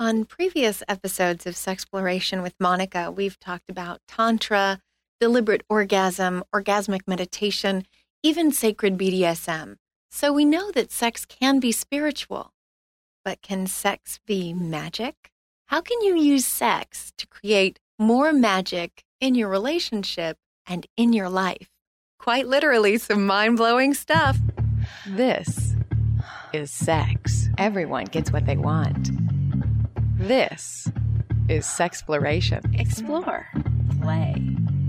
On previous episodes of Sexploration with Monica, we've talked about Tantra, deliberate orgasm, orgasmic meditation, even sacred BDSM. So we know that sex can be spiritual. But can sex be magic? How can you use sex to create more magic in your relationship and in your life? Quite literally, some mind blowing stuff. This is sex. Everyone gets what they want. This is Sexploration. Explore. Play.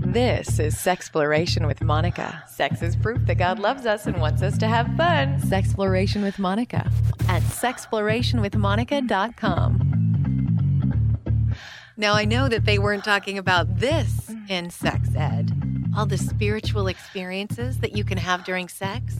This is Sexploration with Monica. Sex is proof that God loves us and wants us to have fun. Sexploration with Monica at sexplorationwithmonica.com. Now, I know that they weren't talking about this in sex ed, all the spiritual experiences that you can have during sex.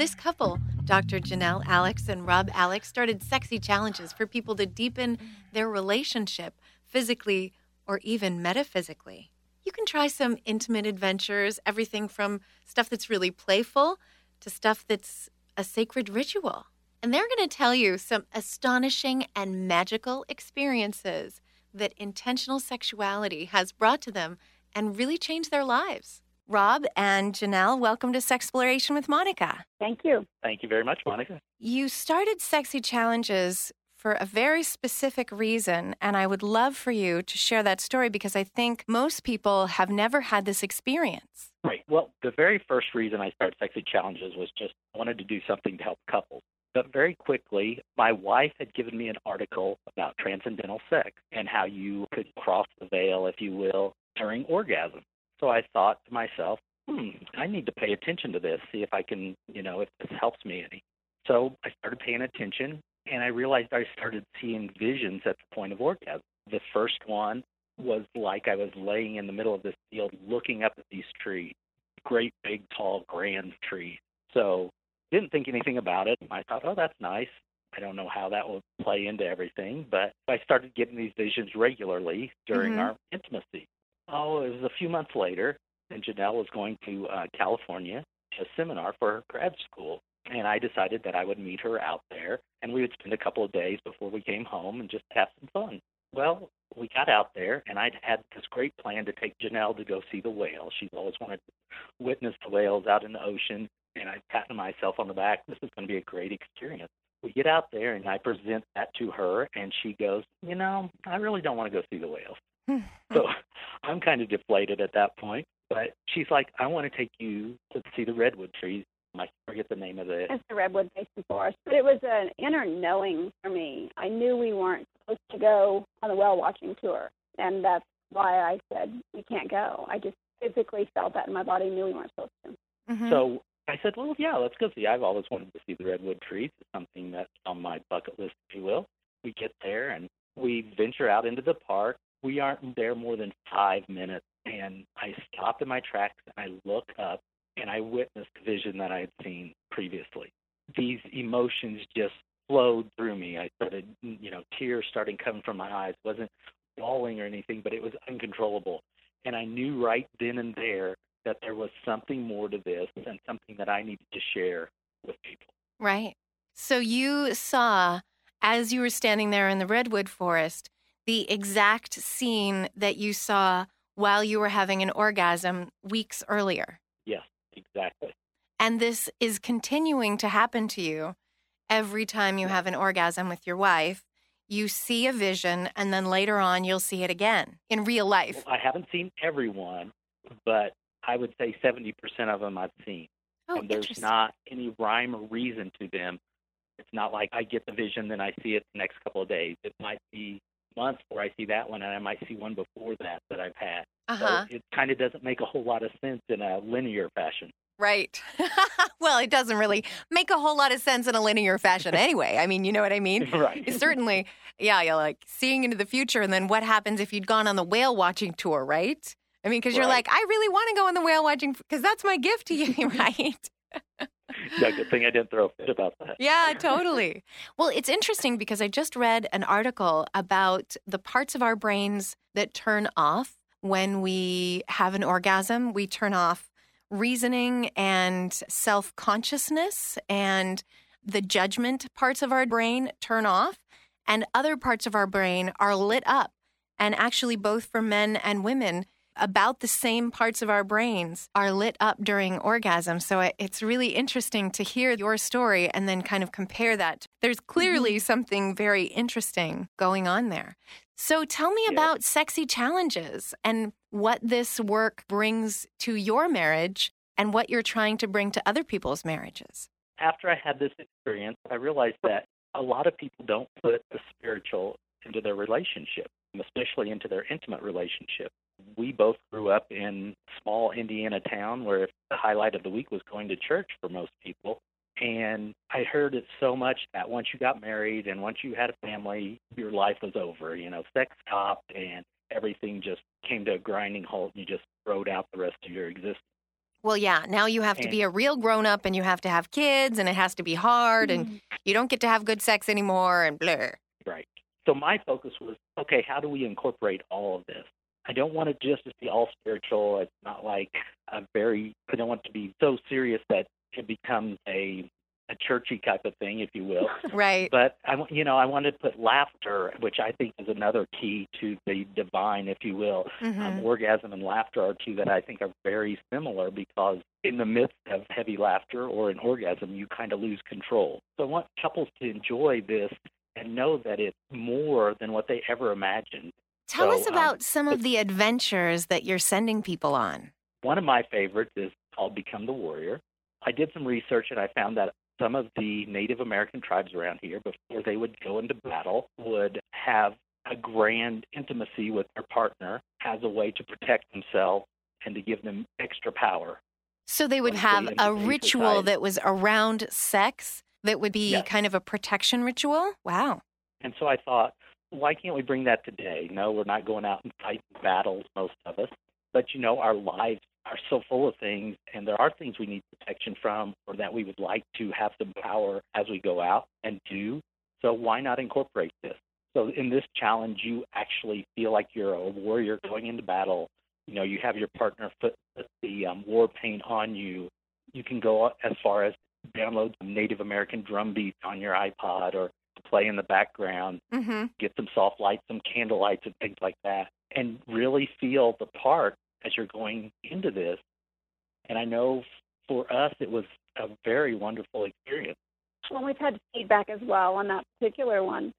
This couple, Dr. Janelle Alex and Rob Alex, started sexy challenges for people to deepen their relationship physically or even metaphysically. You can try some intimate adventures, everything from stuff that's really playful to stuff that's a sacred ritual. And they're going to tell you some astonishing and magical experiences that intentional sexuality has brought to them and really changed their lives. Rob and Janelle, welcome to Sexploration with Monica. Thank you. Thank you very much, Monica. You started Sexy Challenges for a very specific reason, and I would love for you to share that story because I think most people have never had this experience. Right. Well, the very first reason I started Sexy Challenges was just I wanted to do something to help couples. But very quickly, my wife had given me an article about transcendental sex and how you could cross the veil, if you will, during orgasm. So I thought to myself, hmm, I need to pay attention to this, see if I can, you know, if this helps me any. So I started paying attention and I realized I started seeing visions at the point of orgasm. The first one was like I was laying in the middle of this field looking up at these trees, great big tall grand trees. So didn't think anything about it. I thought, oh, that's nice. I don't know how that will play into everything, but I started getting these visions regularly during Mhm. our intimacy. Oh, it was a few months later, and Janelle was going to uh, California to a seminar for her grad school. And I decided that I would meet her out there, and we would spend a couple of days before we came home and just have some fun. Well, we got out there, and I'd had this great plan to take Janelle to go see the whale. She's always wanted to witness the whales out in the ocean, and I patted myself on the back. This is going to be a great experience. We get out there, and I present that to her, and she goes, You know, I really don't want to go see the whales. So I'm kind of deflated at that point. But she's like, I want to take you to see the redwood trees. I forget the name of it. It's the Redwood Basin Forest. But it was an inner knowing for me. I knew we weren't supposed to go on the whale watching tour. And that's why I said we can't go. I just physically felt that in my body, knew we weren't supposed to. Mhm. So I said, well, yeah, let's go see. I've always wanted to see the redwood trees. It's something that's on my bucket list, if you will. We get there and we venture out into the park. We aren't there more than five minutes. And I stop in my tracks and I look up and I witness the vision that I had seen previously. These emotions just flowed through me. I started, you know, tears starting coming from my eyes. It wasn't bawling or anything, but it was uncontrollable. And I knew right then and there that there was something more to this and something that I needed to share with people. Right. So you saw, as you were standing there in the redwood forest, the exact scene that you saw while you were having an orgasm weeks earlier. Yes, exactly. And this is continuing to happen to you every time you have an orgasm with your wife. You see a vision, and then later on, you'll see it again in real life. I haven't seen everyone, but I would say 70% of them I've seen. Oh, and there's not any rhyme or reason to them. It's not like I get the vision, then I see it the next couple of days. It might be months before I see that one, and I might see one before that that I've had. Uh huh. So it kind of doesn't make a whole lot of sense in a linear fashion. Right. well, it doesn't really make a whole lot of sense in a linear fashion anyway. I mean, you know what I mean? right. Certainly, yeah, you're like seeing into the future, and then what happens if you'd gone on the whale watching tour, right? I mean, because you're like, I really want to go on the whale watching because that's my gift to you, right? Yeah, good thing I didn't throw a fit about that. Yeah, totally. Well, it's interesting because I just read an article about the parts of our brains that turn off when we have an orgasm. We turn off reasoning and self consciousness, and the judgment parts of our brain turn off. and other parts of our brain are lit up. And actually, both for men and women, about the same parts of our brains are lit up during orgasm. So it's really interesting to hear your story and then kind of compare that. There's clearly mm-hmm. something very interesting going on there. So tell me about Sexy Challenges and what this work brings to your marriage and what you're trying to bring to other people's marriages. After I had this experience, I realized that a lot of people don't put the spiritual into their relationship, especially into their intimate relationship. We both grew up in small Indiana town where the highlight of the week was going to church for most people. And I heard it so much that once you got married and once you had a family, your life was over. You know, sex stopped and everything just came to a grinding halt and you just wrote out the rest of your existence. Well, yeah, now you have to be a real grown up and you have to have kids and it has to be hard mm-hmm. and you don't get to have good sex anymore and blah. Right. So my focus was okay, how do we incorporate all of this? I don't want it just to be all spiritual. It's not like a very, I don't want it to be so serious that it becomes a a churchy type of thing, if you will. Right. But I, want you know, I wanted to put laughter, which I think is another key to the divine, if you will. Mm-hmm. Um, orgasm and laughter are two that I think are very similar because in the midst of heavy laughter or an orgasm, you kind of lose control. So I want couples to enjoy this and know that it's more than what they ever imagined. Tell so, us um, about um, some of the adventures that you're sending people on. One of my favorites is called Become the Warrior. I did some research and I found that some of the Native American tribes around here, before they would go into battle, would have a grand intimacy with their partner as a way to protect themselves and to give them extra power. So they would have a ritual society. that was around sex that would be yes. kind of a protection ritual? Wow. And so I thought, why can't we bring that today? No, we're not going out and fighting battles, most of us. But you know, our lives are so full of things, and there are things we need protection from, or that we would like to have some power as we go out and do. So why not incorporate this? So in this challenge, you actually feel like you're a warrior going into battle. You know, you have your partner put the um, war paint on you. You can go as far as download some Native American drum beats on your iPod or play in the background, mm-hmm. get some soft lights, some candle lights, and things like that, and really feel the part as you're going into this. And I know for us, it was a very wonderful experience. Well, we've had feedback as well on that particular one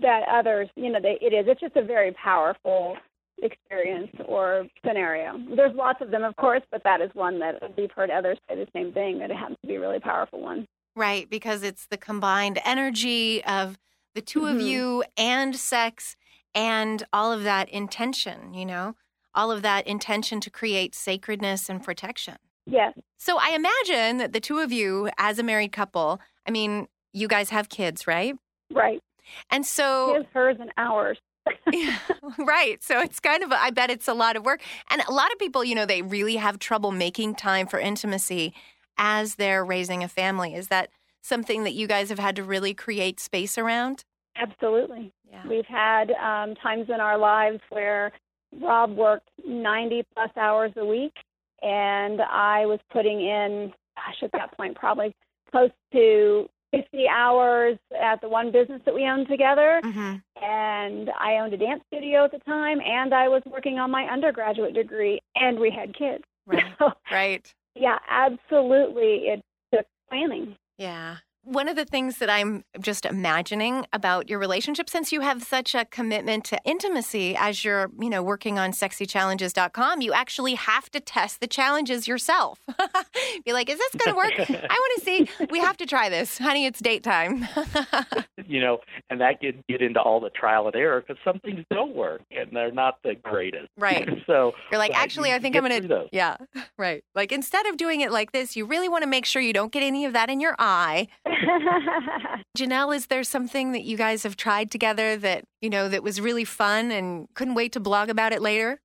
that others, you know, they, it is. It's just a very powerful experience or scenario. There's lots of them, of course, but that is one that we've heard others say the same thing that it happens to be a really powerful one. Right, because it's the combined energy of the 2 mm-hmm. of you and sex and all of that intention, you know? all of that intention to create sacredness and protection. Yes. So I imagine that the two of you, as a married couple, I mean, you guys have kids, right? Right. And so. His, hers, and ours. yeah, right. So it's kind of, a, I bet it's a lot of work. And a lot of people, you know, they really have trouble making time for intimacy as they're raising a family. Is that something that you guys have had to really create space around? Absolutely. Yeah. We've had um, times in our lives where Rob worked 90 plus hours a week, and I was putting in, gosh, at that point, probably close to 50 hours at the one business that we owned together. Mm-hmm. And I owned a dance studio at the time, and I was working on my undergraduate degree, and we had kids. Right. So, right. Yeah, absolutely. It took planning. Yeah one of the things that I'm just imagining about your relationship, since you have such a commitment to intimacy as you're, you know, working on sexychallenges.com, you actually have to test the challenges yourself. Be like, is this going to work? I want to see. We have to try this. Honey, it's date time. you know, and that get get into all the trial and error because some things don't work and they're not the greatest. Right. so you're like, actually, I think I'm going to. Yeah. Right. Like instead of doing it like this, you really want to make sure you don't get any of that in your eye. Janelle, is there something that you guys have tried together that, you know, that was really fun and couldn't wait to blog about it later?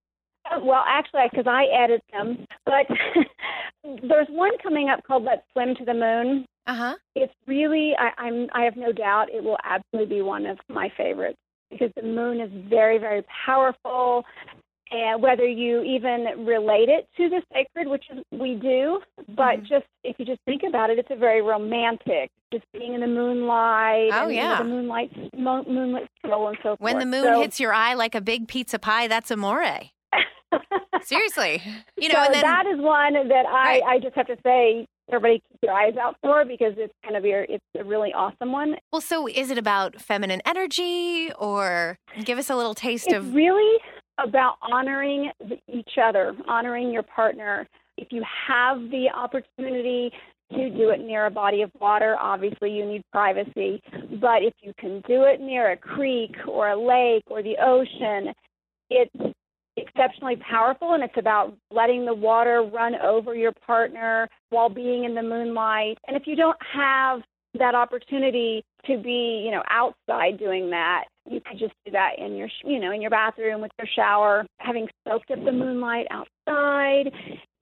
Uh, well, actually, because I edit them, but there's one coming up called "Let's Swim to the Moon." Uh huh. It's really, I, I'm, I have no doubt, it will absolutely be one of my favorites because the moon is very, very powerful and whether you even relate it to the sacred, which is, we do, but mm-hmm. just if you just think about it, it's a very romantic, just being in the moonlight. Oh, and, you know, yeah. the moonlight, mo- moonlit stroll and so forth. When the moon So- hits your eye like a big pizza pie, that's amore. Seriously. You know, so and then that is one that I, Right. I just have to say, everybody keep your eyes out for because it's kind of your, it's a really awesome one. well, so is it about feminine energy or give us a little taste It's of really about honoring each other, honoring your partner. If you have the opportunity to do it near a body of water, obviously you need privacy. But if you can do it near a creek or a lake or the ocean, it's exceptionally powerful and it's about letting the water run over your partner while being in the moonlight. And if you don't have that opportunity to be, you know, outside doing that, you could just do that in your, sh- you know, in your bathroom with your shower, having soaked up the moonlight outside,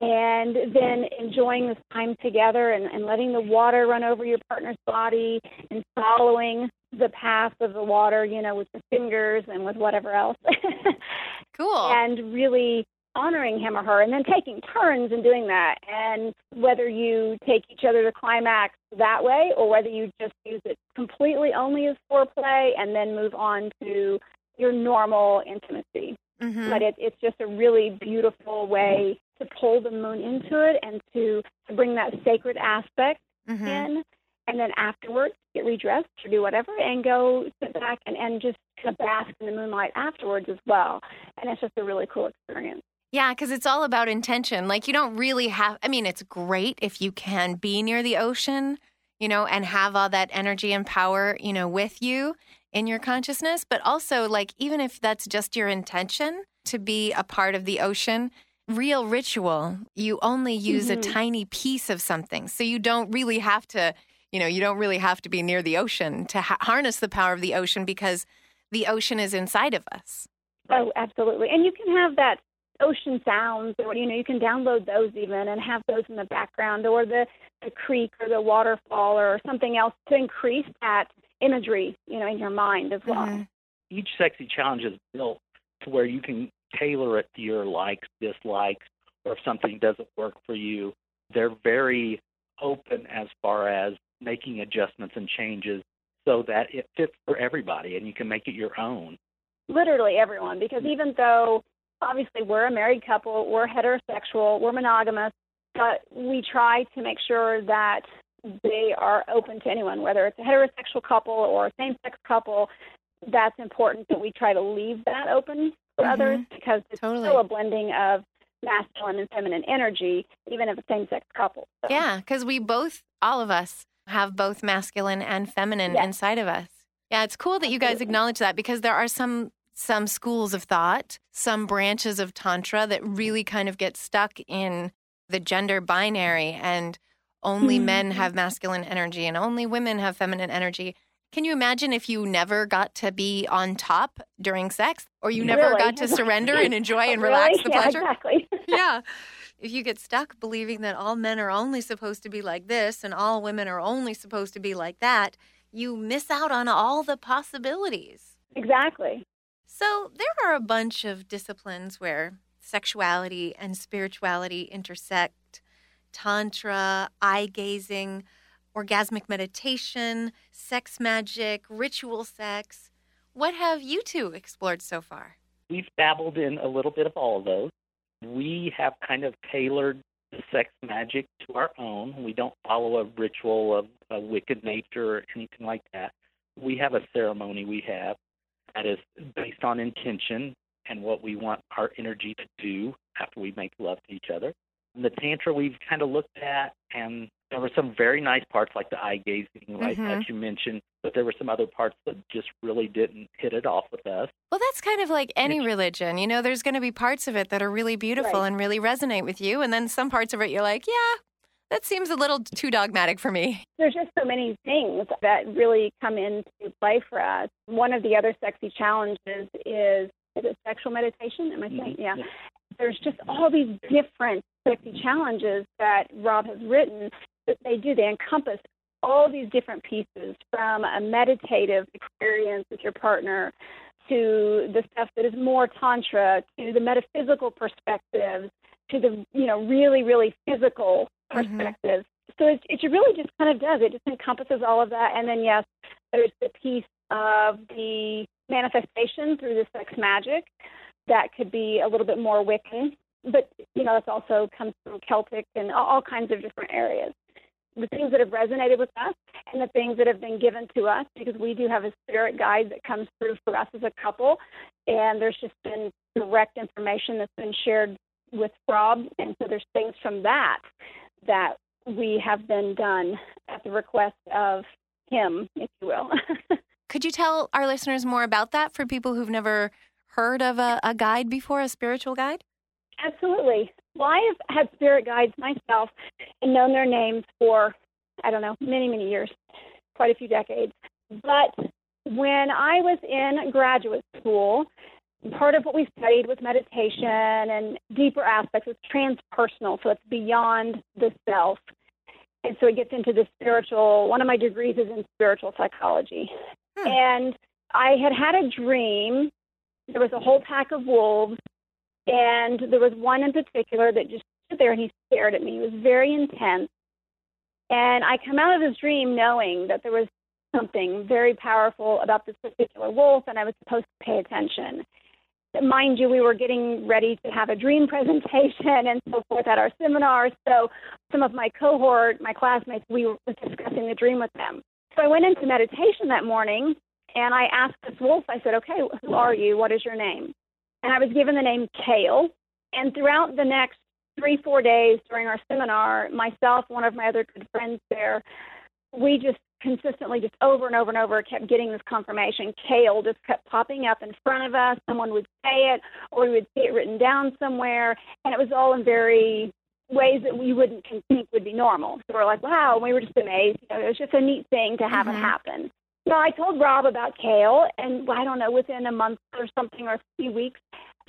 and then enjoying this time together and, and letting the water run over your partner's body and following the path of the water, you know, with your fingers and with whatever else. cool. and really honoring him or her and then taking turns in doing that and whether you take each other to climax that way or whether you just use it completely only as foreplay and then move on to your normal intimacy Mhm. but it, it's just a really beautiful way to pull the moon into it and to, to bring that sacred aspect Mhm. in and then afterwards get redressed or do whatever and go sit back and, and just kind of bask in the moonlight afterwards as well. And it's just a really cool experience. Yeah, because it's all about intention. Like, you don't really have, I mean, it's great if you can be near the ocean, you know, and have all that energy and power, you know, with you in your consciousness. But also, like, even if that's just your intention to be a part of the ocean, real ritual, you only use a Mhm. tiny piece of something. So you don't really have to, you know, you don't really have to be near the ocean to ha- harness the power of the ocean because the ocean is inside of us. Oh, absolutely. And you can have that ocean sounds or you know, you can download those even and have those in the background or the, the creek or the waterfall or something else to increase that imagery, you know, in your mind as well. Mhm. Each sexy challenge is built to where you can tailor it to your likes, dislikes, or if something doesn't work for you. They're very open as far as making adjustments and changes so that it fits for everybody and you can make it your own. literally everyone because even though obviously we're a married couple we're heterosexual we're monogamous but we try to make sure that they are open to anyone whether it's a heterosexual couple or a same sex couple that's important that we try to leave that open for Mhm. others because it's Totally. still a blending of masculine and feminine energy even if a same sex couple so. Yeah, because we both, all of us, have both masculine and feminine Yes. inside of us. Yeah, it's cool that you guys acknowledge that because there are some some schools of thought, some branches of tantra that really kind of get stuck in the gender binary and only men Mhm. have masculine energy and only women have feminine energy. Can you imagine if you never got to be on top during sex or you never Really? got to surrender and enjoy and Really? relax the yeah, pleasure? exactly yeah. If you get stuck believing that all men are only supposed to be like this and all women are only supposed to be like that, you miss out on all the possibilities. exactly So, there are a bunch of disciplines where sexuality and spirituality intersect tantra, eye gazing, orgasmic meditation, sex magic, ritual sex. What have you two explored so far? We've dabbled in a little bit of all of those. We have kind of tailored the sex magic to our own. We don't follow a ritual of a wicked nature or anything like that. We have a ceremony we have that is based on intention and what we want our energy to do after we make love to each other. And the tantra we've kind of looked at, and there were some very nice parts like the eye gazing, like Mhm. that you mentioned, but there were some other parts that just really didn't hit it off with us. Well, that's kind of like any religion. You know, there's going to be parts of it that are really beautiful Right. and really resonate with you. And then some parts of it you're like, yeah, that seems a little too dogmatic for me. there's just so many things that really come into play for us. One of the other sexy challenges is is it sexual meditation? Am I mm-hmm. saying? Yeah. There's just all these different sexy challenges that Rob has written that they do. They encompass all these different pieces from a meditative experience with your partner to the stuff that is more tantra to the metaphysical perspectives to the you know really really physical Mhm. so it, it really just kind of does. It just encompasses all of that. And then, yes, there's the piece of the manifestation through the sex magic that could be a little bit more Wiccan, but you know, it also comes from Celtic and all, all kinds of different areas. The things that have resonated with us and the things that have been given to us, because we do have a spirit guide that comes through for us as a couple, and there's just been direct information that's been shared with Rob, and so there's things from that that we have been done at the request of him, if you will. Could you tell our listeners more about that for people who've never heard of a, a guide before, a spiritual guide? Absolutely. Well, I have had spirit guides myself and known their names for, I don't know, many, many years, quite a few decades. But when I was in graduate school, part of what we studied was meditation and deeper aspects. It's transpersonal, so it's beyond the self. And so it gets into the spiritual. One of my degrees is in spiritual psychology. Hmm. And I had had a dream. There was a whole pack of wolves, and there was one in particular that just stood there and he stared at me. He was very intense. And I come out of this dream knowing that there was something very powerful about this particular wolf, and I was supposed to pay attention mind you, we were getting ready to have a dream presentation and so forth at our seminar. So some of my cohort, my classmates, we were discussing the dream with them. So I went into meditation that morning and I asked this wolf, I said, okay, who are you? What is your name? And I was given the name Kale. And throughout the next three, four days during our seminar, myself, one of my other good friends there, we just consistently, just over and over and over, kept getting this confirmation. Kale just kept popping up in front of us. Someone would say it, or we would see it written down somewhere, and it was all in very ways that we wouldn't think would be normal. So we're like, wow, and we were just amazed. You know, it was just a neat thing to have mm-hmm. it happen. So I told Rob about Kale, and I don't know, within a month or something or a few weeks,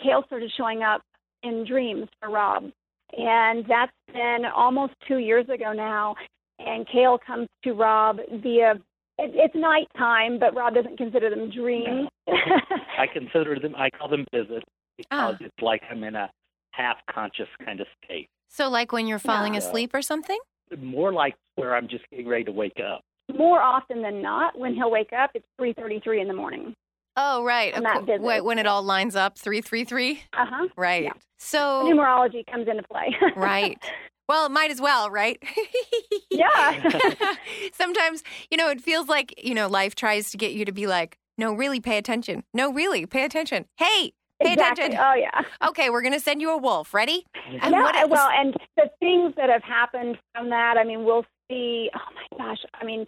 Kale started showing up in dreams for Rob. And that's been almost two years ago now and Kale comes to Rob via it, it's nighttime, but Rob doesn't consider them dreams. I consider them. I call them visits because oh. it's like I'm in a half conscious kind of state. So, like when you're falling yeah. asleep or something? More like where I'm just getting ready to wake up. More often than not, when he'll wake up, it's 3:33 in the morning. Oh, right. Co- wait, when it all lines up, 333? Uh huh. Right. Yeah. So, numerology comes into play. right. Well, it might as well, right? yeah. Sometimes, you know, it feels like, you know, life tries to get you to be like, no, really pay attention. No, really pay attention. Hey, pay exactly. attention. Oh, yeah. Okay, we're going to send you a wolf. Ready? And yeah, well, and the things that have happened from that, I mean, we'll see. Oh, my gosh. I mean,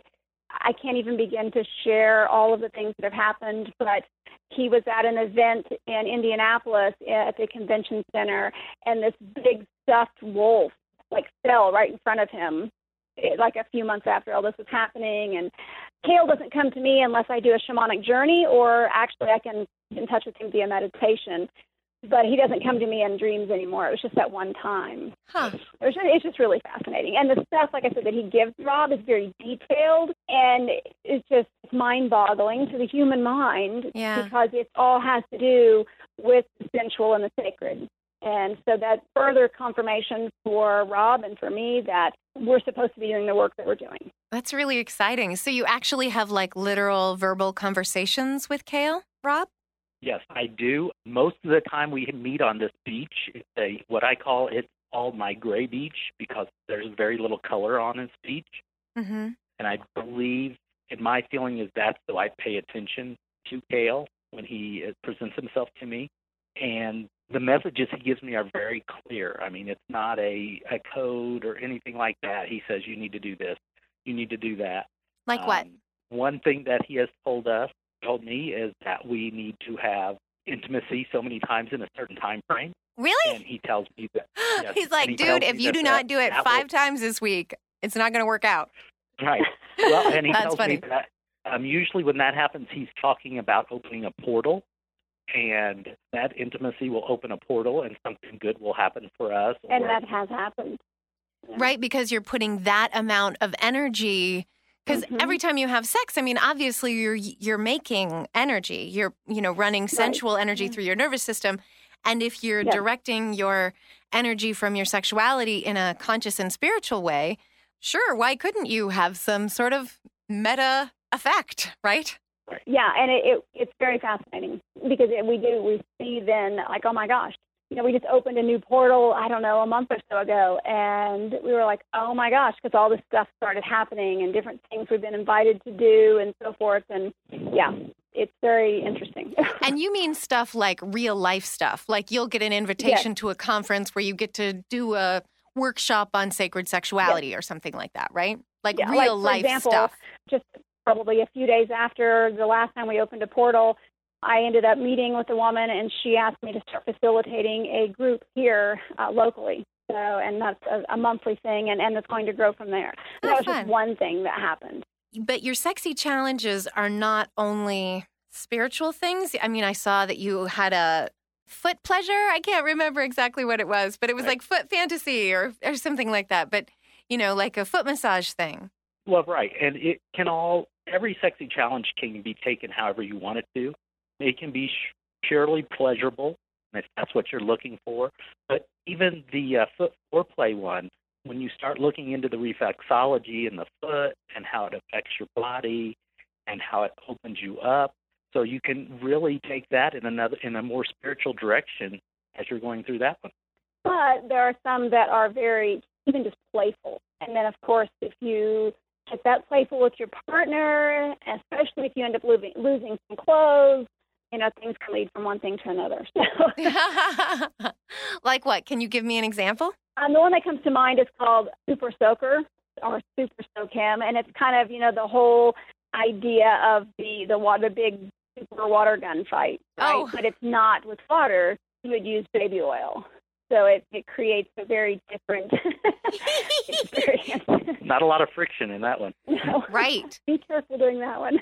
I can't even begin to share all of the things that have happened, but he was at an event in Indianapolis at the convention center, and this big stuffed wolf like fell right in front of him eh, like a few months after all this was happening and Kale doesn't come to me unless I do a shamanic journey or actually I can get in touch with him via meditation. But he doesn't come to me in dreams anymore. It was just that one time. Huh. It was just, it's just really fascinating. And the stuff, like I said, that he gives Rob is very detailed and it's just mind boggling to the human mind yeah. because it all has to do with the sensual and the sacred. And so that's further confirmation for Rob and for me that we're supposed to be doing the work that we're doing. That's really exciting. So you actually have like literal verbal conversations with Kale, Rob? Yes, I do. Most of the time we meet on this beach. It's a what I call it's all my gray beach because there's very little color on this beach. Mm-hmm. And I believe, and my feeling is that so I pay attention to Kale when he uh, presents himself to me. And the messages he gives me are very clear. I mean, it's not a, a code or anything like that. He says, you need to do this, you need to do that. Like um, what? One thing that he has told us, told me, is that we need to have intimacy so many times in a certain time frame. Really? And he tells me that. Yes, He's like, he dude, if you do not do it five will... times this week, it's not going to work out. Right. Well, and he That's tells funny. me that um, usually when that happens, he's talking about opening a portal and that intimacy will open a portal and something good will happen for us. And or, that has happened. Yeah. Right, because you're putting that amount of energy because mm-hmm. every time you have sex, I mean, obviously you're you're making energy. You're you know running sensual right. energy through your nervous system, and if you're directing your energy from your sexuality in a conscious and spiritual way, Sure. Why couldn't you have some sort of meta effect, right? Yeah, and it, it it's very fascinating because we do we see then like oh my gosh, you know we just opened a new portal I don't know a month or so ago, and we were like oh my gosh because all this stuff started happening and different things we've been invited to do and so forth, and yeah, it's very interesting. and you mean stuff like real life stuff, like you'll get an invitation yes. to a conference where you get to do a workshop on sacred sexuality yes. or something like that, right? Like yeah, real like, life example, stuff. Just probably a few days after the last time we opened a portal, I ended up meeting with a woman, and she asked me to start facilitating a group here uh, locally. So, and that's a, a, monthly thing, and, and it's going to grow from there. Oh, that was fun. just one thing that happened. But your sexy challenges are not only spiritual things. I mean, I saw that you had a foot pleasure. I can't remember exactly what it was, but it was right. like foot fantasy or, or something like that. But, you know, like a foot massage thing. Well, right. And it can all every sexy challenge can be taken however you want it to. It can be purely pleasurable if that's what you're looking for. But even the uh, foot foreplay one, when you start looking into the reflexology in the foot and how it affects your body and how it opens you up, so you can really take that in another in a more spiritual direction as you're going through that one. But there are some that are very even just playful. And then of course if you get that playful with your partner, especially if you end up losing, losing some clothes. You know, things can lead from one thing to another. So. like what? Can you give me an example? Um, the one that comes to mind is called Super Soaker or Super Soak Him, and it's kind of you know the whole idea of the the water, the big super water gun fight, right? Oh. But it's not with water. You would use baby oil. So it, it creates a very different experience. Not a lot of friction in that one. No. Right. Be careful doing that one.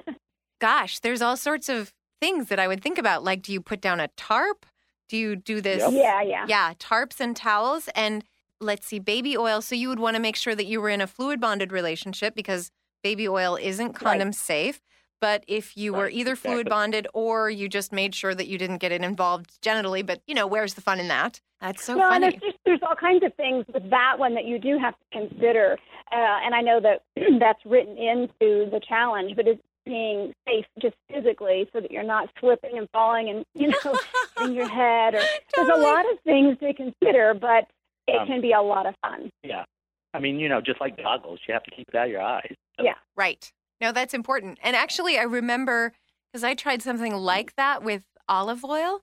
Gosh, there's all sorts of things that I would think about. Like, do you put down a tarp? Do you do this? Yep. Yeah, yeah. Yeah, tarps and towels. And let's see, baby oil. So you would want to make sure that you were in a fluid bonded relationship because baby oil isn't condom right. safe. But if you right, were either exactly. fluid bonded or you just made sure that you didn't get it involved genitally, but you know, where's the fun in that? That's so no, funny. And there's, just, there's all kinds of things with that one that you do have to consider. Uh, and I know that that's written into the challenge, but it's being safe just physically so that you're not slipping and falling and, you know, in your head. Or, totally. There's a lot of things to consider, but it um, can be a lot of fun. Yeah. I mean, you know, just like goggles, you have to keep it out of your eyes. So. Yeah. Right. No, that's important. And actually, I remember because I tried something like that with olive oil,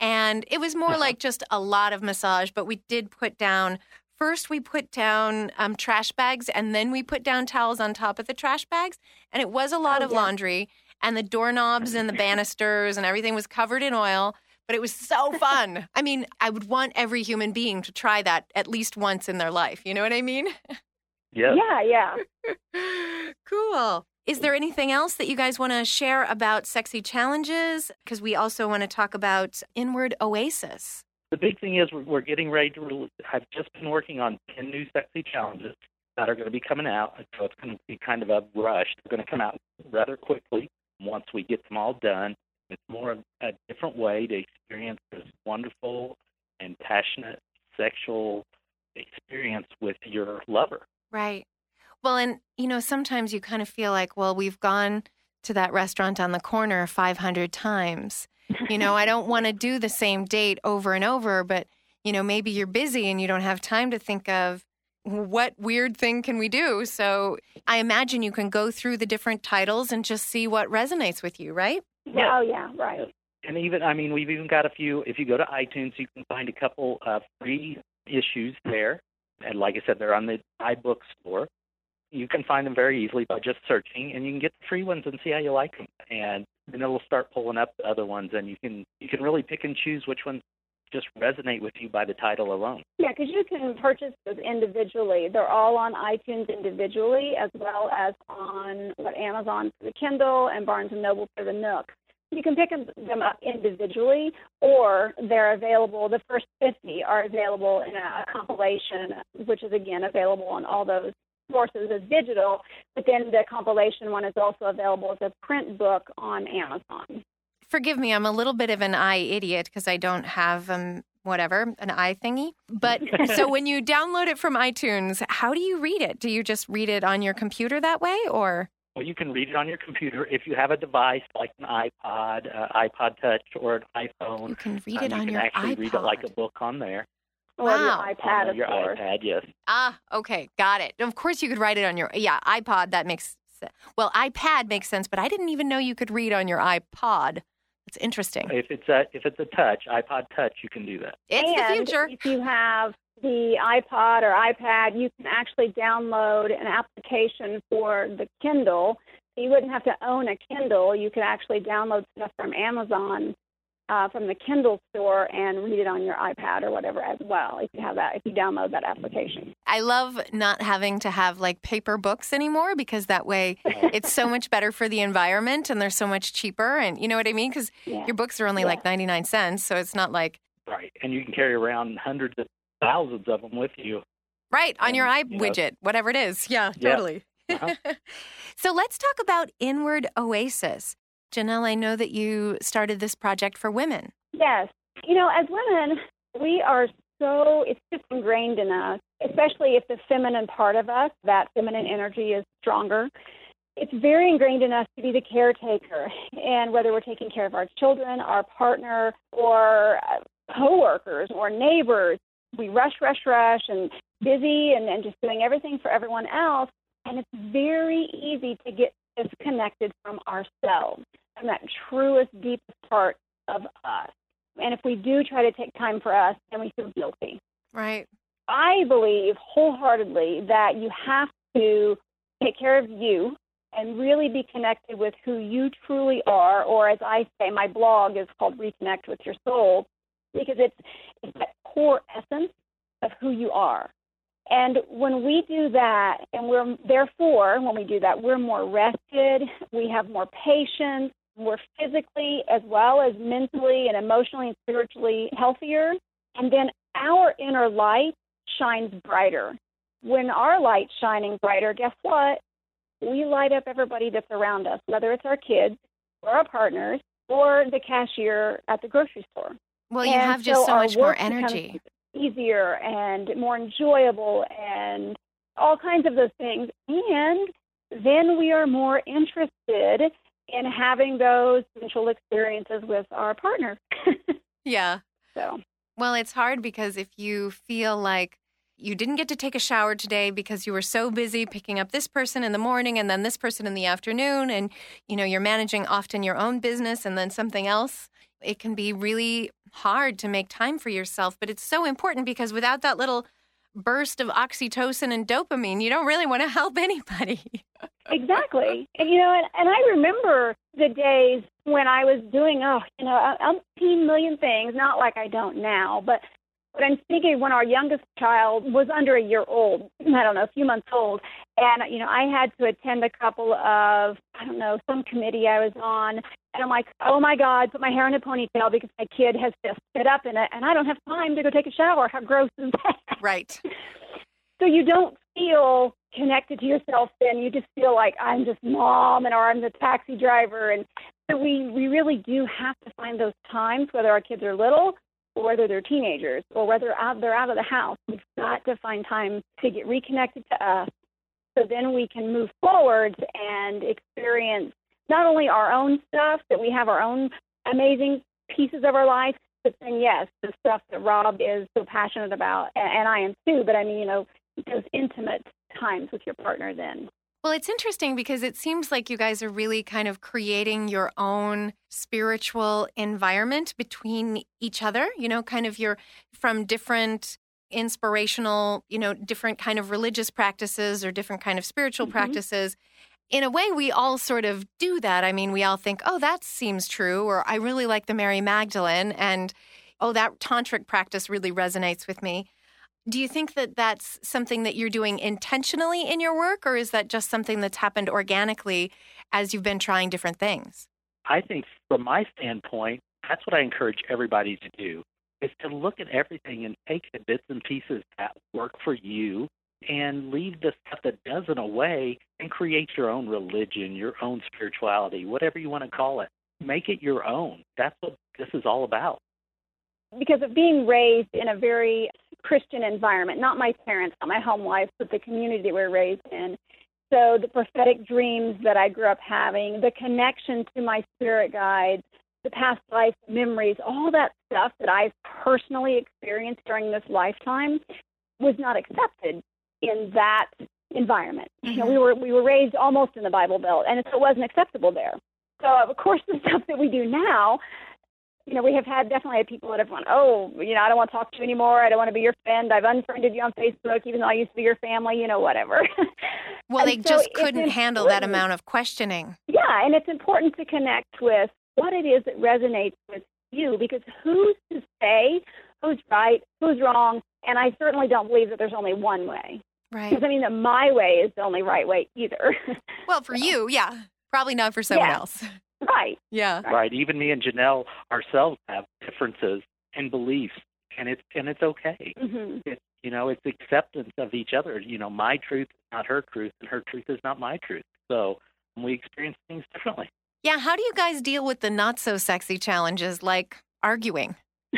and it was more uh-huh. like just a lot of massage, but we did put down. First, we put down um, trash bags, and then we put down towels on top of the trash bags. And it was a lot oh, of yeah. laundry, and the doorknobs and the banisters and everything was covered in oil. But it was so fun. I mean, I would want every human being to try that at least once in their life. You know what I mean? Yeah. Yeah, yeah. cool. Is there anything else that you guys want to share about sexy challenges? Because we also want to talk about Inward Oasis. The big thing is we're getting ready to. I've just been working on 10 new sexy challenges that are going to be coming out. So it's going to be kind of a rush. They're going to come out rather quickly once we get them all done. It's more of a different way to experience this wonderful and passionate sexual experience with your lover. Right. Well, and you know, sometimes you kind of feel like, well, we've gone to that restaurant on the corner 500 times. You know, I don't want to do the same date over and over, but you know, maybe you're busy and you don't have time to think of what weird thing can we do? So I imagine you can go through the different titles and just see what resonates with you, right? Yeah, oh, yeah, right. And even, I mean, we've even got a few. If you go to iTunes, you can find a couple of free issues there. And like I said, they're on the iBook store you can find them very easily by just searching, and you can get the free ones and see how you like them. And then it'll start pulling up the other ones, and you can you can really pick and choose which ones just resonate with you by the title alone. Yeah, because you can purchase those individually. They're all on iTunes individually, as well as on what Amazon for the Kindle and Barnes and Noble for the Nook. You can pick them up individually, or they're available. The first 50 are available in a compilation, which is again available on all those sources as digital, but then the compilation one is also available as a print book on Amazon. Forgive me, I'm a little bit of an eye idiot because I don't have um, whatever, an eye thingy. But so when you download it from iTunes, how do you read it? Do you just read it on your computer that way or? Well, you can read it on your computer if you have a device like an iPod, uh, iPod Touch, or an iPhone. You can read it um, on you your can actually iPod. read it like a book on there. Or Wow. your iPad, on of your course. iPad, yes. Ah, okay, got it. Of course, you could write it on your yeah iPod. That makes sense. Well, iPad makes sense, but I didn't even know you could read on your iPod. That's interesting. If it's a if it's a touch, iPod Touch, you can do that. It's the future. if you have the iPod or iPad, you can actually download an application for the Kindle. You wouldn't have to own a Kindle. You could actually download stuff from Amazon, uh, from the Kindle store, and read it on your iPad or whatever as well. If you have that, if you download that application. I love not having to have like paper books anymore because that way it's so much better for the environment and they're so much cheaper. And you know what I mean? Because Yeah. your books are only Yeah. like 99 cents. So it's not like, Right, and you can carry around hundreds of thousands of them with you. right, on your eye And, you know- widget, whatever it is. Yeah, Yeah. totally. Uh-huh. so let's talk about Inward Oasis. Janelle, I know that you started this project for women. Yes. You know, as women, we are so, it's just ingrained in us, especially if the feminine part of us, that feminine energy is stronger. It's very ingrained in us to be the caretaker. And whether we're taking care of our children, our partner, or uh, coworkers or neighbors, we rush, rush, rush and busy and, and just doing everything for everyone else. And it's very easy to get disconnected from ourselves, from that truest, deepest part of us. And if we do try to take time for us, then we feel guilty. Right. I believe wholeheartedly that you have to take care of you and really be connected with who you truly are, or as I say, my blog is called Reconnect with Your Soul, because it's, it's that core essence of who you are. And when we do that, and we're therefore, when we do that, we're more rested, we have more patience, we're physically as well as mentally and emotionally and spiritually healthier. And then our inner light shines brighter. When our light's shining brighter, guess what? We light up everybody that's around us, whether it's our kids or our partners or the cashier at the grocery store. Well, you And have just so our much more work becomes energy. Easier and more enjoyable and all kinds of those things. And then we are more interested in having those social experiences with our partner. Yeah. so Well, it's hard because if you feel like you didn't get to take a shower today because you were so busy picking up this person in the morning and then this person in the afternoon and you know you're managing often your own business and then something else it can be really hard to make time for yourself but it's so important because without that little burst of oxytocin and dopamine you don't really want to help anybody exactly. And you know, and, and I remember the days when I was doing oh, you know, umpteen million things. Not like I don't now, but but I'm thinking when our youngest child was under a year old. I don't know, a few months old, and you know, I had to attend a couple of I don't know some committee I was on, and I'm like, oh my God, put my hair in a ponytail because my kid has just spit up in it, and I don't have time to go take a shower. How gross is that? right so you don't feel connected to yourself then you just feel like i'm just mom and or i'm the taxi driver and so we we really do have to find those times whether our kids are little whether they're teenagers or whether out, they're out of the house we've got to find time to get reconnected to us so then we can move forward and experience not only our own stuff that we have our own amazing pieces of our life but then yes the stuff that rob is so passionate about and i am too but i mean you know those intimate times with your partner then. Well, it's interesting because it seems like you guys are really kind of creating your own spiritual environment between each other, you know, kind of your from different inspirational, you know, different kind of religious practices or different kind of spiritual Mhm. practices. In a way, we all sort of do that. I mean, we all think, oh, that seems true, or I really like the Mary Magdalene, and oh, that tantric practice really resonates with me. Do you think that that's something that you're doing intentionally in your work, or is that just something that's happened organically as you've been trying different things? I think from my standpoint, that's what I encourage everybody to do is to look at everything and take the bits and pieces that work for you and leave the stuff that doesn't away and create your own religion, your own spirituality, whatever you want to call it. Make it your own. That's what this is all about. because of being raised in a very Christian environment, not my parents, not my home life, but the community we were raised in. So the prophetic dreams that I grew up having, the connection to my spirit guides, the past life memories, all that stuff that I've personally experienced during this lifetime was not accepted in that environment. Mm-hmm. You know, we mm-hmm. were we were raised almost in the Bible Belt, and so it wasn't acceptable there. So of course, the stuff that we do now, you know, we have had definitely had people that have gone, oh, you know, I don't want to talk to you anymore. I don't want to be your friend. I've unfriended you on Facebook, even though I used to be your family. You know, whatever. well, they so just couldn't handle that amount of questioning. Yeah, and it's important to connect with what it is that resonates with you because who's to say who's right, who's wrong, and I certainly don't believe that there's only one way. Right. Because I mean that my way is the only right way either. well, for so. you, yeah. Probably not for someone yeah. else. Right. Yeah. Right. Even me and Janelle ourselves have differences in beliefs, and it's and it's okay. Mm-hmm. It's you know it's acceptance of each other. You know, my truth is not her truth, and her truth is not my truth. So we experience things differently. Yeah. How do you guys deal with the not so sexy challenges like arguing?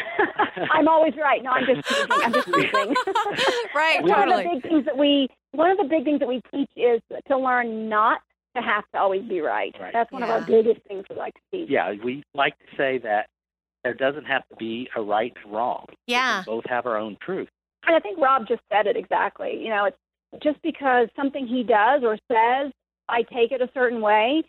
I'm always right. No, I'm just teasing. I'm just teasing. right, one totally. of the big things that we one of the big things that we teach is to learn not to have to always be right. right. That's one yeah. of our biggest things we like to teach. Yeah, we like to say that there doesn't have to be a right and wrong. Yeah. We both have our own truth. And I think Rob just said it exactly. You know, it's just because something he does or says, I take it a certain way,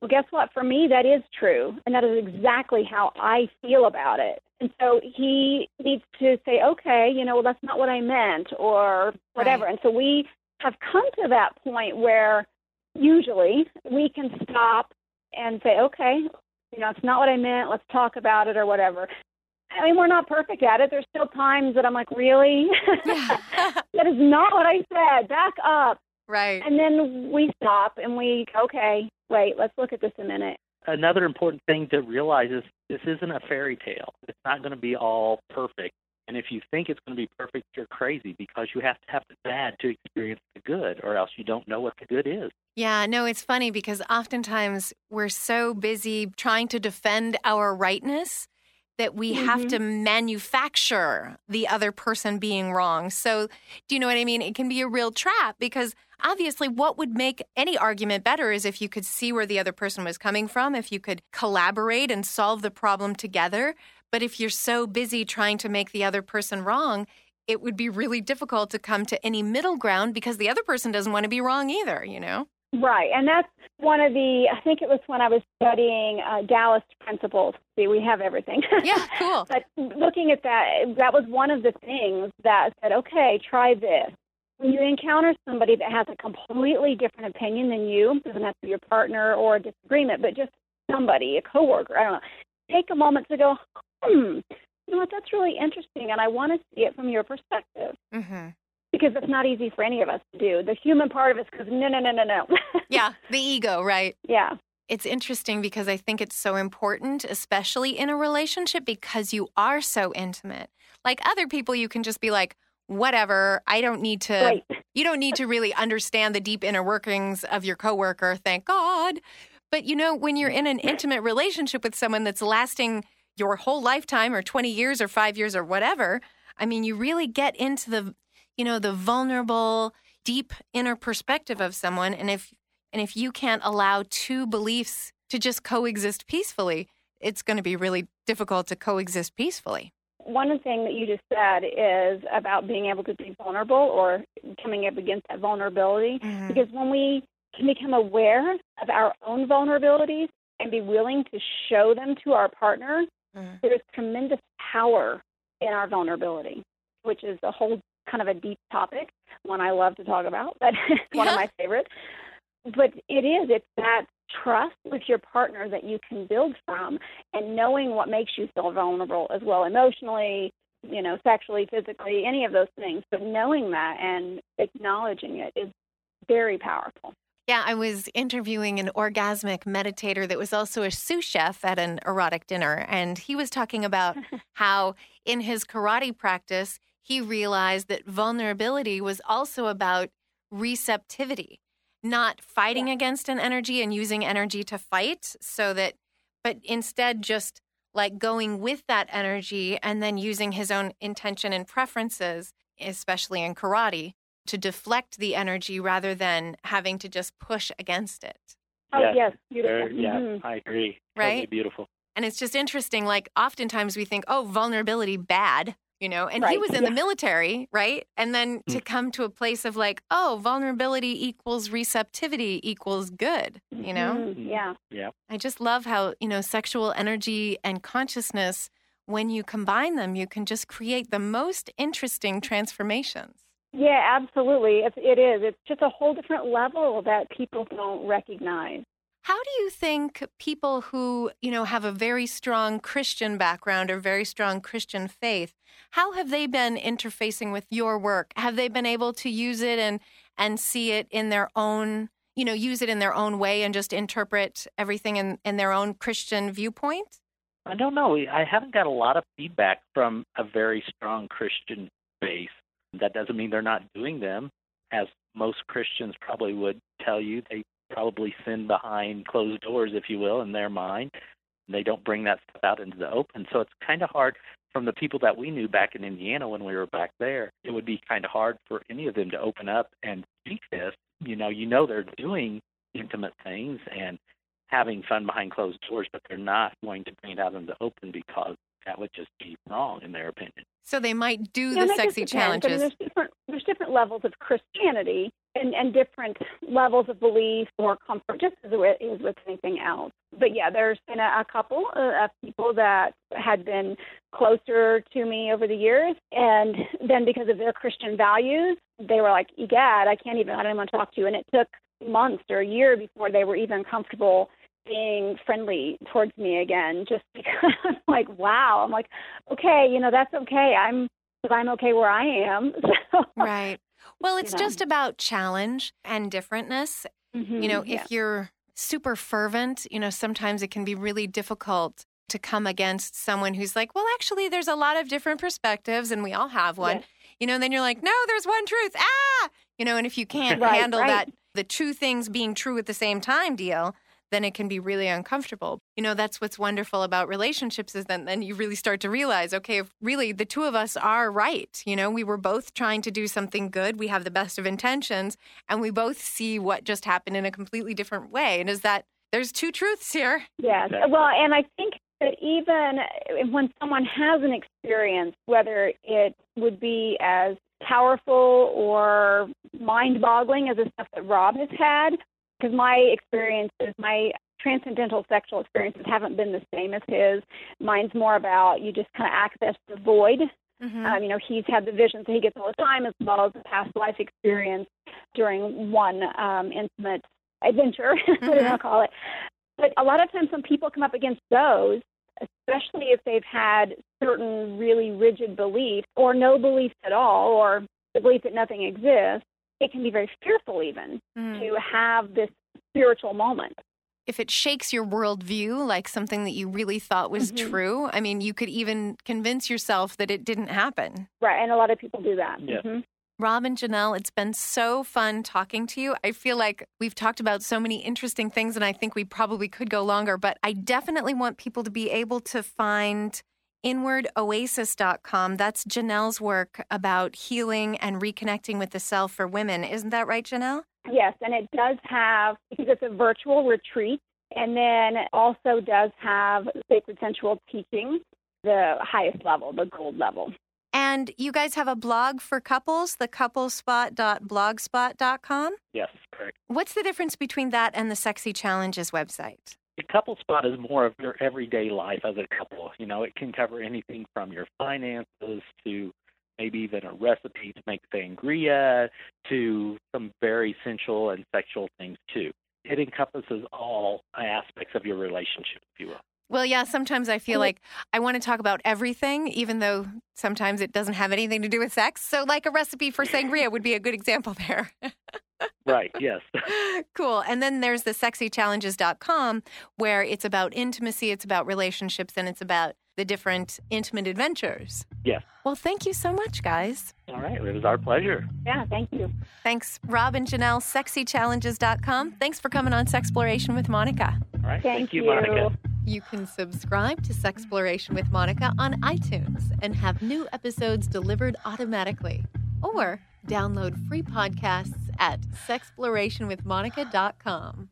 well, guess what? For me, that is true. And that is exactly how I feel about it. And so he needs to say, okay, you know, well, that's not what I meant or whatever. Right. And so we have come to that point where usually we can stop and say, okay, you know, it's not what I meant. Let's talk about it or whatever. I mean, we're not perfect at it. There's still times that I'm like, really? that is not what I said. Back up. Right. And then we stop and we, okay, wait, let's look at this a minute. Another important thing to realize is this isn't a fairy tale. It's not going to be all perfect. And if you think it's going to be perfect, you're crazy because you have to have the bad to experience the good, or else you don't know what the good is. Yeah, no, it's funny because oftentimes we're so busy trying to defend our rightness that we mm-hmm. have to manufacture the other person being wrong. So, do you know what I mean? It can be a real trap because obviously, what would make any argument better is if you could see where the other person was coming from, if you could collaborate and solve the problem together. But if you're so busy trying to make the other person wrong, it would be really difficult to come to any middle ground because the other person doesn't want to be wrong either, you know? Right, and that's one of the. I think it was when I was studying uh, Taoist principles. See, we have everything. Yeah, cool. but looking at that, that was one of the things that said, okay, try this. When you encounter somebody that has a completely different opinion than you, doesn't have to be your partner or a disagreement, but just somebody, a coworker, I don't know. Take a moment to go, hmm, you know what? That's really interesting, and I want to see it from your perspective. Mm-hmm because it's not easy for any of us to do. The human part of us goes, no, no, no, no, no. yeah, the ego, right? Yeah. It's interesting because I think it's so important, especially in a relationship, because you are so intimate. Like other people, you can just be like, whatever, I don't need to, right. you don't need to really understand the deep inner workings of your coworker, thank God. But you know, when you're in an intimate relationship with someone that's lasting your whole lifetime or 20 years or five years or whatever, I mean, you really get into the you know, the vulnerable, deep inner perspective of someone. And if and if you can't allow two beliefs to just coexist peacefully, it's going to be really difficult to coexist peacefully. One thing that you just said is about being able to be vulnerable or coming up against that vulnerability. Mm-hmm. Because when we can become aware of our own vulnerabilities and be willing to show them to our partner, mm-hmm. there's tremendous power in our vulnerability, which is a whole kind of a deep topic, one I love to talk about, but one of my favorites. But it is, it's that trust with your partner that you can build from and knowing what makes you feel vulnerable as well emotionally, you know, sexually, physically, any of those things. But knowing that and acknowledging it is very powerful. Yeah, I was interviewing an orgasmic meditator that was also a sous chef at an erotic dinner. And he was talking about how in his karate practice, he realized that vulnerability was also about receptivity, not fighting yeah. against an energy and using energy to fight, so that, but instead just like going with that energy and then using his own intention and preferences, especially in karate, to deflect the energy rather than having to just push against it. Oh, Yes. yes, beautiful. Very- yeah, Mhm. I agree. Right? Totally beautiful. And it's just interesting. Like, oftentimes we think, oh, vulnerability, bad, you know, and he was in yeah. the military, right? And then to come to a place of like, oh, vulnerability equals receptivity equals good, you know? Mhm. Yeah. Yeah. I just love how, you know, sexual energy and consciousness, when you combine them, you can just create the most interesting transformations. Yeah, absolutely. It's, it is. It's just a whole different level that people don't recognize. How do you think people who, you know, have a very strong Christian background or very strong Christian faith, how have they been interfacing with your work? Have they been able to use it and and see it in their own, you know, use it in their own way and just interpret everything in, in their own Christian viewpoint? I don't know. I haven't got a lot of feedback from a very strong Christian base. That doesn't mean they're not doing them. As most Christians probably would tell you, they probably sin behind closed doors, if you will, in their mind. They don't bring that stuff out into the open. So it's kind of hard from the people that we knew back in Indiana when we were back there. It would be kind of hard for any of them to open up and speak this. You know, you know they're doing intimate things and having fun behind closed doors, but they're not going to bring it out in the open because that would just be wrong in their opinion. So they might do the sexy depends. I mean, challenges. there's different there's different levels of Christianity and, and different levels of belief or comfort, just as it is with anything else. But yeah, there's been a, a couple of people that had been closer to me over the years, and then because of their Christian values, they were like, "Egad, I can't even. I don't even want to talk to you." And it took months or a year before they were even comfortable being friendly towards me again just because I'm like, wow. I'm like, okay, you know, that's okay. I'm because I'm okay where I am. So, Right. Well, it's know. just about challenge and differentness. You know, yeah. if you're super fervent, you know, sometimes it can be really difficult to come against someone who's like, well, actually, there's a lot of different perspectives and we all have one. Yes. You know, and then you're like, no, there's one truth. Ah, you know, and if you can't Right, handle right. that, the two things being true at the same time deal, then it can be really uncomfortable. You know, that's what's wonderful about relationships is that then you really start to realize, okay, if really the two of us are right. You know, we were both trying to do something good. We have the best of intentions and we both see what just happened in a completely different way. And is that there's two truths here. Yes. Well, and I think that even when someone has an experience, whether it would be as powerful or mind boggling as the stuff that Rob has had, because my experiences, my transcendental sexual experiences haven't been the same as his. Mine's more about you just kind of access the void Mhm. Um, you know, he's had the visions that he gets all the time, as well as the past life experience during one um, intimate adventure, whatever you want to call it. But a lot of times when people come up against those, especially if they've had certain really rigid beliefs or no beliefs at all, or the belief that nothing exists, it can be very fearful even Mm. to have this spiritual moment. if it shakes your worldview, like something that you really thought was Mhm. true, I mean, you could even convince yourself that it didn't happen. Right, and a lot of people do that. Yes. Mhm. Rob and Janelle, it's been so fun talking to you. I feel like we've talked about so many interesting things, and I think we probably could go longer, but I definitely want people to be able to find inwardoasis.com. That's Janelle's work about healing and reconnecting with the self for women. Isn't that right, Janelle? Yes, and it does have because it's a virtual retreat, and then it also does have sacred sensual teaching, the highest level, the gold level. And you guys have a blog for couples, the couplespot.blogspot.com. Yes, correct. What's the difference between that and the Sexy Challenges website? Couple spot is more of your everyday life as a couple. You know, it can cover anything from your finances to maybe even a recipe to make sangria to some very sensual and sexual things too. It encompasses all aspects of your relationship, if you will. Well, yeah, sometimes I feel like I want to talk about everything, even though sometimes it doesn't have anything to do with sex. So, like a recipe for sangria would be a good example there. Right, yes. cool. And then there's the sexychallenges.com where it's about intimacy, it's about relationships, and it's about the different intimate adventures. Yes. Well, thank you so much, guys. All right, it was our pleasure. Yeah, thank you. Thanks, Rob and Janelle, sexychallenges.com. Thanks for coming on Sexploration with Monica. All right, Thank you, you. Monica. You can subscribe to Sexploration with Monica on iTunes and have new episodes delivered automatically. Or download free podcasts at sexplorationwithmonica.com.